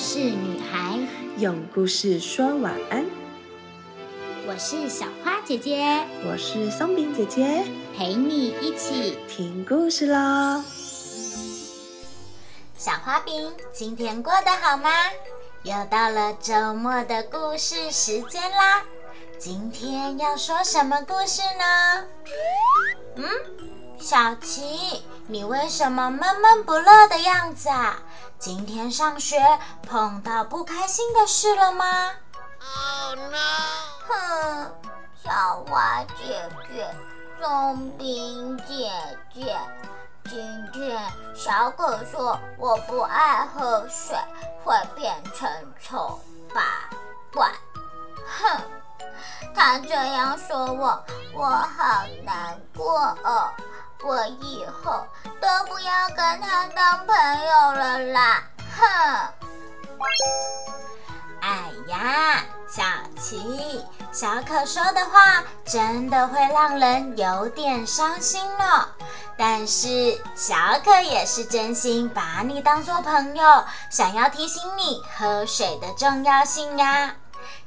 事女孩，用故事说晚安。我是小花姐姐，我是松饼姐姐，陪你一起听故事喽。小花饼，今天过得好吗？又到了周末的故事时间啦！今天要说什么故事呢？嗯，小琪，你为什么闷闷不乐的样子啊？今天上学碰到不开心的事了吗？Oh no！哼，小花姐姐，松饼姐姐，今天小狗说我不爱喝水，会变成丑八怪。哼，他这样说我，我好难过哦。我以后都不要跟他当朋友了啦！哼！哎呀，小琪，小可说的话真的会让人有点伤心呢。但是小可也是真心把你当做朋友，想要提醒你喝水的重要性呀。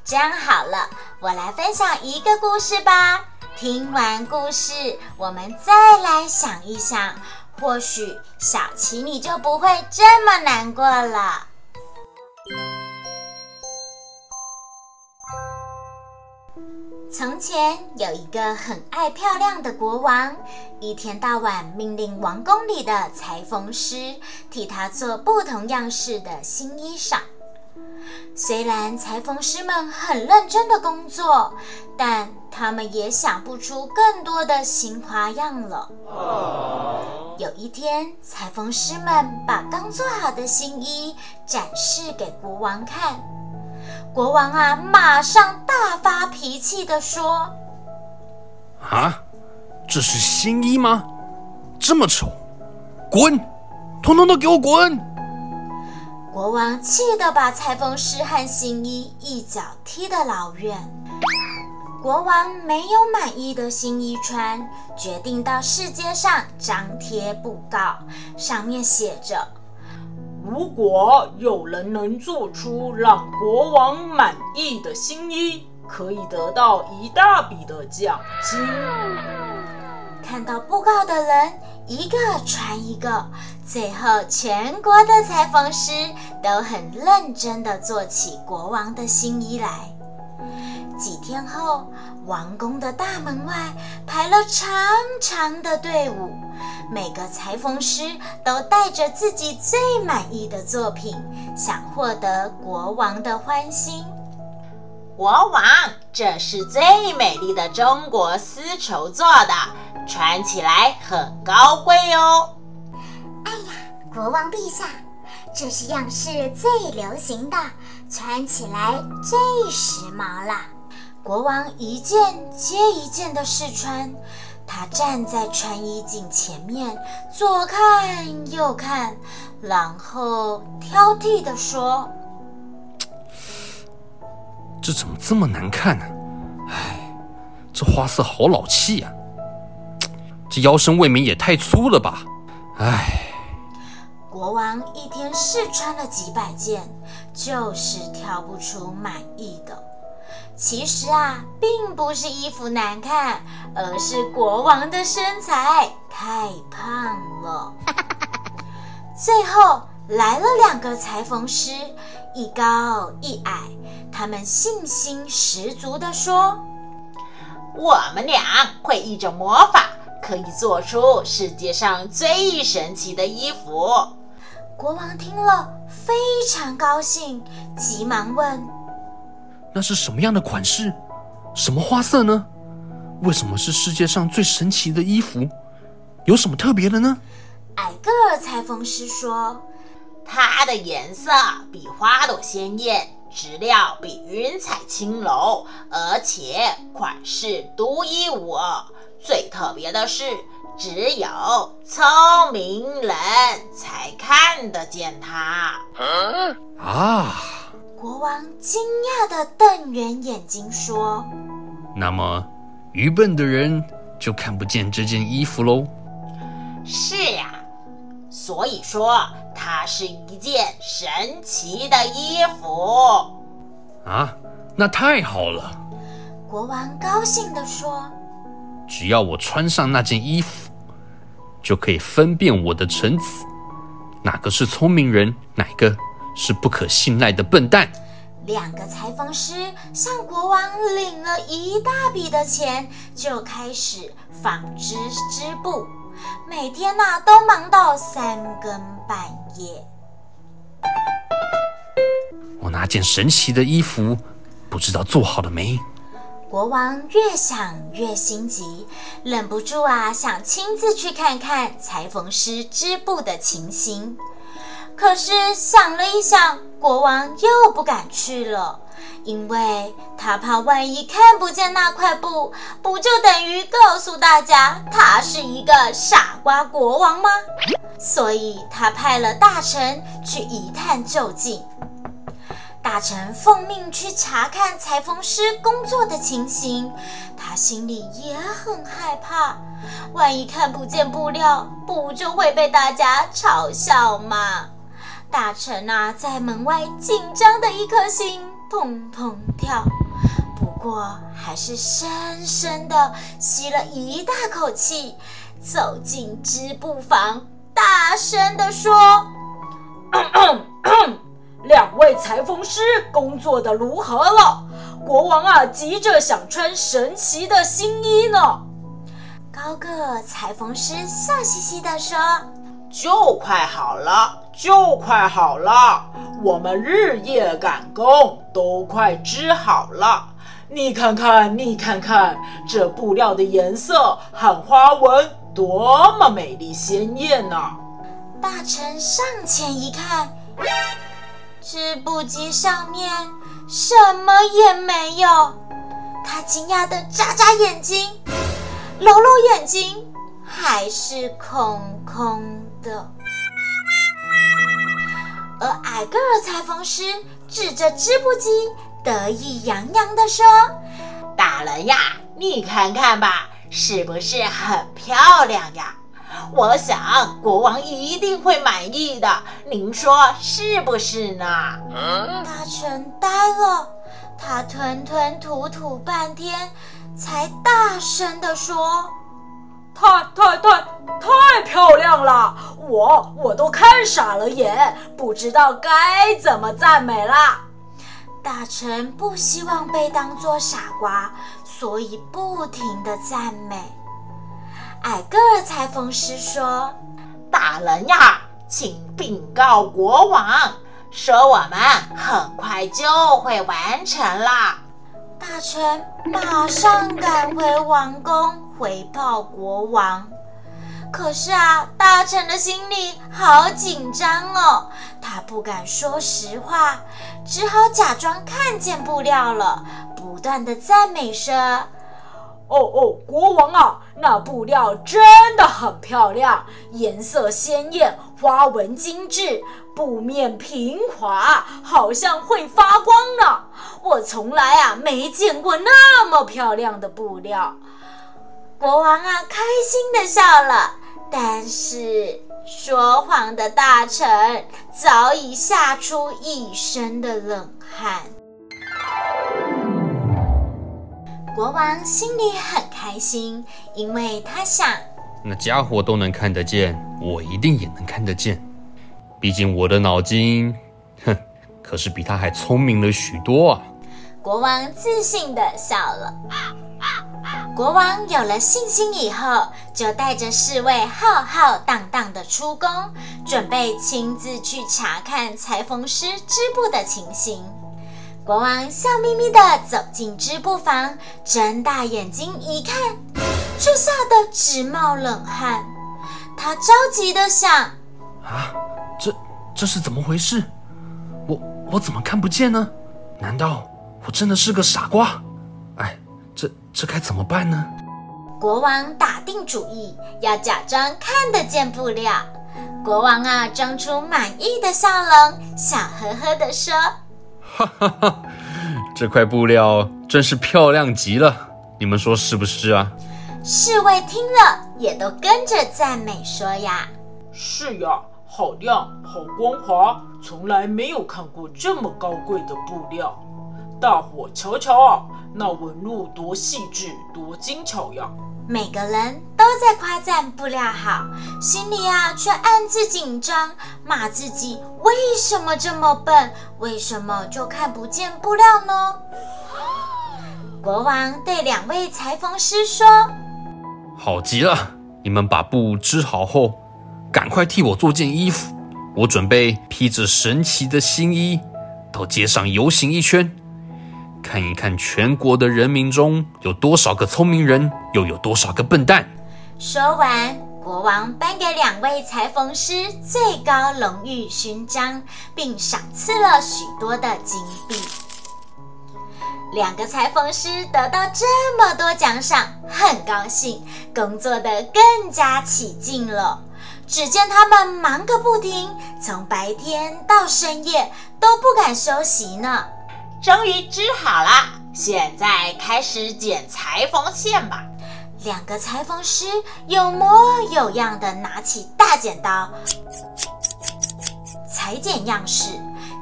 这样好了，我来分享一个故事吧。听完故事，我们再来想一想，或许小琪你就不会这么难过了。从前有一个很爱漂亮的国王，一天到晚命令王宫里的裁缝师替他做不同样式的新衣裳。虽然裁缝师们很认真的工作，但他们也想不出更多的新花样了。有一天，裁缝师们把刚做好的新衣展示给国王看，国王啊，马上大发脾气的说：“啊，这是新衣吗？这么丑，滚！通通都给我滚！”国王气得把裁缝师和新衣一脚踢得老远。国王没有满意的新衣穿，决定到世界上张贴布告，上面写着：“如果有人能做出让国王满意的新衣，可以得到一大笔的奖金。”看到布告的人一个传一个，最后全国的裁缝师都很认真地做起国王的新衣来。几天后，王宫的大门外排了长长的队伍，每个裁缝师都带着自己最满意的作品，想获得国王的欢心。国王，这是最美丽的中国丝绸做的。穿起来很高贵哦！哎呀，国王陛下，这是样式最流行的，穿起来最时髦了。国王一件接一件的试穿，他站在穿衣镜前面，左看右看，然后挑剔地说：“这怎么这么难看呢？哎，这花色好老气呀！”这腰身未免也太粗了吧！唉，国王一天试穿了几百件，就是挑不出满意的。其实啊，并不是衣服难看，而是国王的身材太胖了。最后来了两个裁缝师，一高一矮，他们信心十足地说：“我们俩会一种魔法。”可以做出世界上最神奇的衣服。国王听了非常高兴，急忙问：“那是什么样的款式？什么花色呢？为什么是世界上最神奇的衣服？有什么特别的呢？”矮个儿裁缝师说：“它的颜色比花朵鲜艳，质料比云彩轻柔，而且款式独一无二。”最特别的是，只有聪明人才看得见它。啊！国王惊讶地瞪圆眼睛说：“那么，愚笨的人就看不见这件衣服喽？”是呀，所以说它它是一件神奇的衣服。啊，那太好了！国王高兴地说。只要我穿上那件衣服，就可以分辨我的臣子哪个是聪明人，哪个是不可信赖的笨蛋。两个裁缝师向国王领了一大笔的钱，就开始纺织织布，每天呐、都忙到三更半夜。我那件神奇的衣服，不知道做好了没？国王越想越心急，忍不住啊想亲自去看看裁缝师织布的情形。可是想了一想，国王又不敢去了，因为他怕万一看不见那块布，不就等于告诉大家他是一个傻瓜国王吗？所以他派了大臣去一探究竟。大臣奉命去查看裁缝师工作的情形，他心里也很害怕，万一看不见布料，不就会被大家嘲笑吗？大臣啊，在门外紧张的一颗心砰砰跳，不过还是深深的吸了一大口气，走进织布房，大声的说。两位裁缝师工作的如何了？国王啊，急着想穿神奇的新衣呢。高个裁缝师笑嘻嘻地说就快好了，就快好了，我们日夜赶工，都快织好了。你看看，你看看，这布料的颜色和花纹多么美丽鲜艳呐、：“大臣上前一看，织布机上面什么也没有。他惊讶的眨眨眼睛，揉揉眼睛，还是空空的。而矮个儿裁缝师指着织布机，得意洋洋地说。大人呀，你看看吧，是不是很漂亮呀？我想国王一定会满意的，您说是不是呢？大臣呆了，他吞吞吐吐半天，才大声地说太太太太漂亮了，我我都看傻了眼，不知道该怎么赞美啦。：“大臣不希望被当作傻瓜，所以不停的赞美。”矮个儿裁缝师说大人呀，请禀告国王，说我们很快就会完成啦。：“大臣马上赶回王宫回报国王。”可是啊，大臣的心里好紧张哦，他不敢说实话，只好假装看见布料了，不断的赞美说哦哦，国王啊，那布料真的很漂亮，颜色鲜艳，花纹精致，布面平滑，好像会发光呢。我从来啊没见过那么漂亮的布料。：“国王啊，开心的笑了。”但是说谎的大臣早已吓出一身的冷汗。国王心里很开心，因为他想，那家伙都能看得见，我一定也能看得见。毕竟我的脑筋，哼，可是比他还聪明了许多啊！国王自信的笑了。国王有了信心以后，就带着侍卫浩浩荡荡的出宫，准备亲自去查看裁缝师织布的情形。国王笑眯眯地走进织布房，睁大眼睛一看，却吓得直冒冷汗。他着急地想：啊，这这是怎么回事？我我怎么看不见呢？难道我真的是个傻瓜？这该怎么办呢？国王打定主意要假装看得见布料。国王啊，装出满意的笑容，笑呵呵地说哈哈哈，这块布料真是漂亮极了，你们说是不是啊？：“侍卫听了也都跟着赞美说呀。是呀，好亮，好光滑，从来没有看过这么高贵的布料。大伙瞧瞧啊，那纹路多细致，多精巧呀！每个人都在夸赞布料好，心里啊却暗自紧张，骂自己为什么这么笨，为什么就看不见布料呢？国王对两位裁缝师说：“好极了，你们把布织好后，赶快替我做件衣服。我准备披着神奇的新衣，到街上游行一圈，看一看全国的人民中有多少个聪明人，又有多少个笨蛋。”说完，国王颁给两位裁缝师最高荣誉勋章，并赏赐了许多的金币。两个裁缝师得到这么多奖赏，很高兴，工作的更加起劲了。只见他们忙个不停，从白天到深夜都不敢休息呢。终于织好了，现在开始剪裁缝线吧。两个裁缝师有模有样的拿起大剪刀，裁剪样式。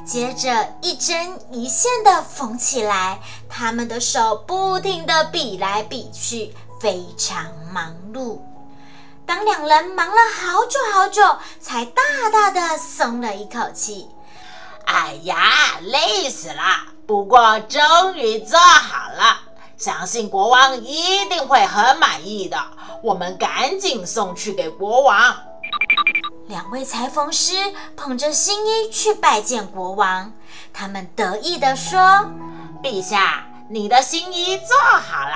接着一针一线的缝起来，他们的手不停地比来比去，非常忙碌。当两人忙了好久好久，才大大的松了一口气。哎呀，累死了！不过终于做好了，相信国王一定会很满意的。我们赶紧送去给国王。两位裁缝师捧着新衣去拜见国王，他们得意地说：“陛下，你的新衣做好了，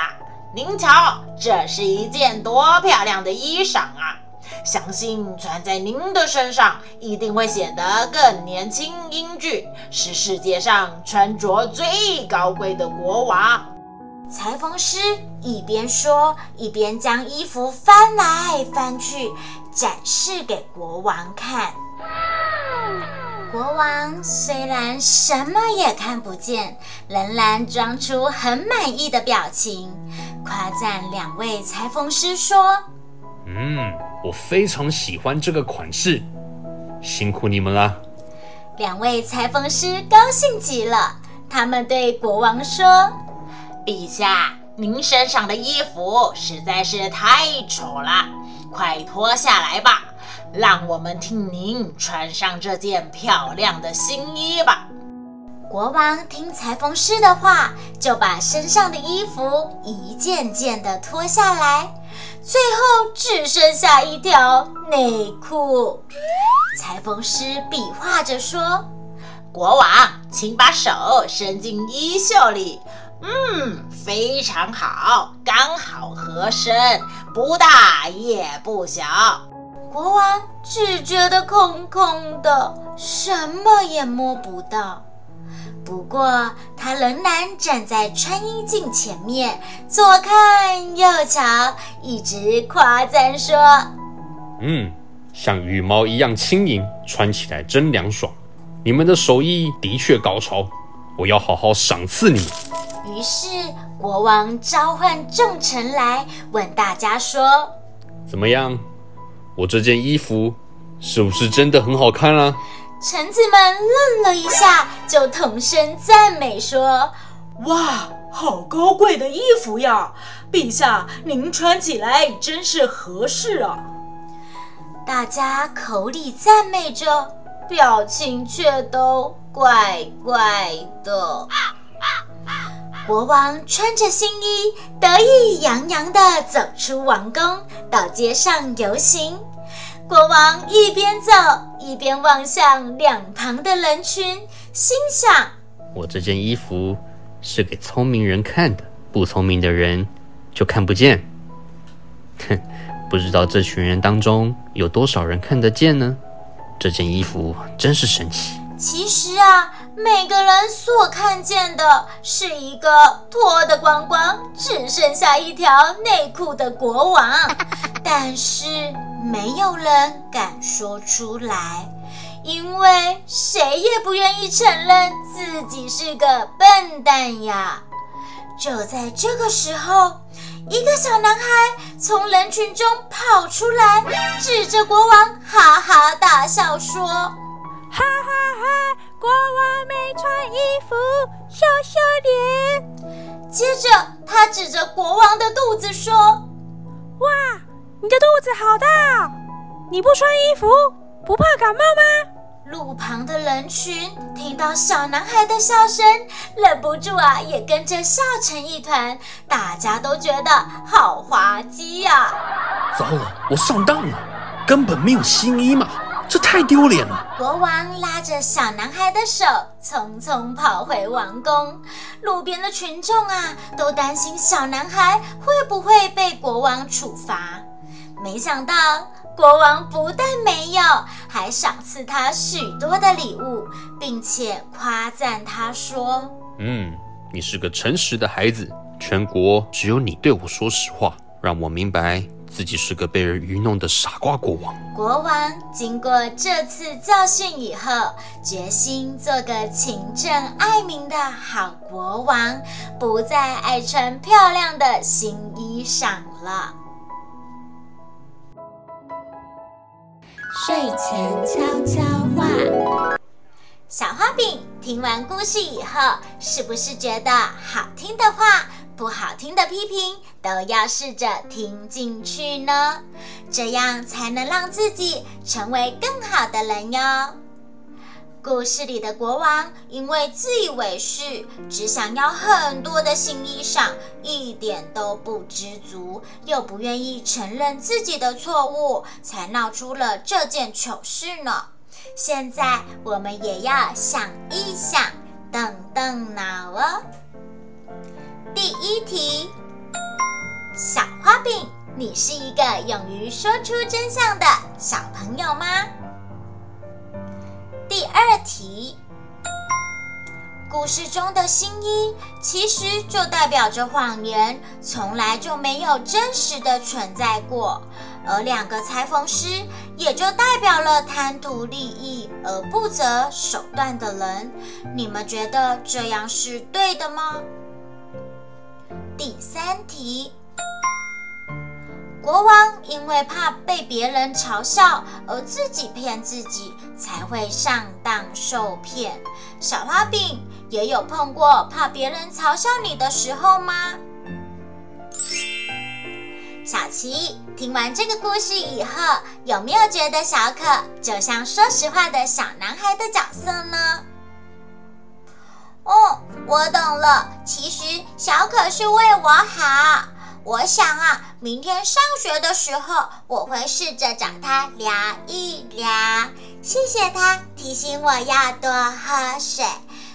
您瞧，这是一件多漂亮的衣裳啊！相信穿在您的身上，一定会显得更年轻英俊，是世界上穿着最高贵的国王。”裁缝师一边说，一边将衣服翻来翻去，展示给国王看。国王虽然什么也看不见，仍然装出很满意的表情，夸赞两位裁缝师说：“嗯，我非常喜欢这个款式，辛苦你们了。”两位裁缝师高兴极了，他们对国王说。陛下，您身上的衣服实在是太丑了，快脱下来吧，让我们替您穿上这件漂亮的新衣吧。国王听裁缝师的话，就把身上的衣服一件件的脱下来，最后只剩下一条内裤。裁缝师比划着说：“国王，请把手伸进衣袖里。”嗯，非常好，刚好合身，不大也不小。国王只觉得空空的，什么也摸不到。不过他仍然站在穿衣镜前面，左看右瞧，一直夸赞说：“嗯，像羽毛一样轻盈，穿起来真凉爽。你们的手艺的确高超，我要好好赏赐你们。”于是国王召唤众臣来，问大家说：“怎么样？我这件衣服是不是真的很好看啊？”臣子们愣了一下，就同声赞美说：“哇，好高贵的衣服呀！陛下，您穿起来真是合适啊！”大家口里赞美着，表情却都怪怪的。国王穿着新衣，得意洋洋地走出王宫，到街上游行。国王一边走一边望向两旁的人群，心想：“我这件衣服是给聪明人看的，不聪明的人就看不见。哼，不知道这群人当中有多少人看得见呢？这件衣服真是神奇。”其实啊，每个人所看见的是一个脱得光光、只剩下一条内裤的国王，但是没有人敢说出来，因为谁也不愿意承认自己是个笨蛋呀。就在这个时候，一个小男孩从人群中跑出来，指着国王哈哈大笑说：“哈哈哈！国王没穿衣服，羞羞脸。”接着他指着国王的肚子说：“哇，你的肚子好大！你不穿衣服，不怕感冒吗？”路旁的人群听到小男孩的笑声，忍不住啊，也跟着笑成一团。大家都觉得好滑稽呀！糟了，我上当了，根本没有新衣嘛，这太丢脸了。国王拉着小男孩的手，匆匆跑回王宫。路边的群众啊，都担心小男孩会不会被国王处罚。没想到。国王不但没有，还赏赐他许多的礼物，并且夸赞他说：“嗯，你是个诚实的孩子，全国只有你对我说实话，让我明白自己是个被人愚弄的傻瓜国王。”国王经过这次教训以后，决心做个勤政爱民的好国王，不再爱穿漂亮的新衣裳了。睡前悄悄话，小花饼听完故事以后，是不是觉得好听的话、不好听的批评都要试着听进去呢？这样才能让自己成为更好的人哟。故事里的国王因为自以为是，只想要很多的新衣裳，一点都不知足，又不愿意承认自己的错误，才闹出了这件糗事呢。现在我们也要想一想，动动脑哦。第一题，小花饼，你是一个勇于说出真相的小朋友吗？第二题，故事中的新一其实就代表着谎言，从来就没有真实的存在过。而两个裁缝师也就代表了贪图利益而不择手段的人。你们觉得这样是对的吗？第三题。国王因为怕被别人嘲笑而自己骗自己，才会上当受骗。小花饼也有碰过怕别人嘲笑你的时候吗？小琪听完这个故事以后，有没有觉得小可就像说实话的小男孩的角色呢？哦，我懂了，其实小可是为我好。我想啊，明天上学的时候，我会试着找他聊一聊。谢谢他提醒我要多喝水，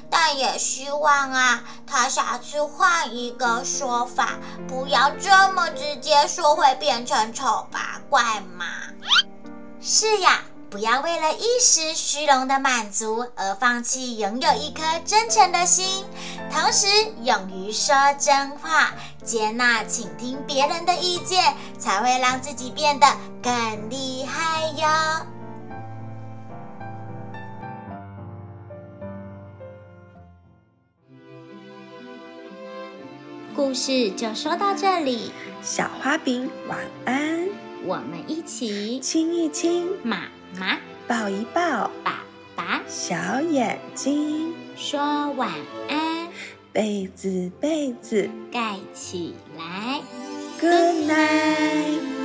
但也希望啊，他下次换一个说法，不要这么直接说会变成丑八怪嘛。是呀。不要为了一时虚荣的满足而放弃拥有一颗真诚的心，同时勇于说真话，接纳、倾听别人的意见，才会让自己变得更厉害哟。故事就说到这里，小花饼晚安，我们一起亲一亲妈。妈，抱一抱。爸爸，小眼睛。说晚安，被子被子。盖起来，Good night。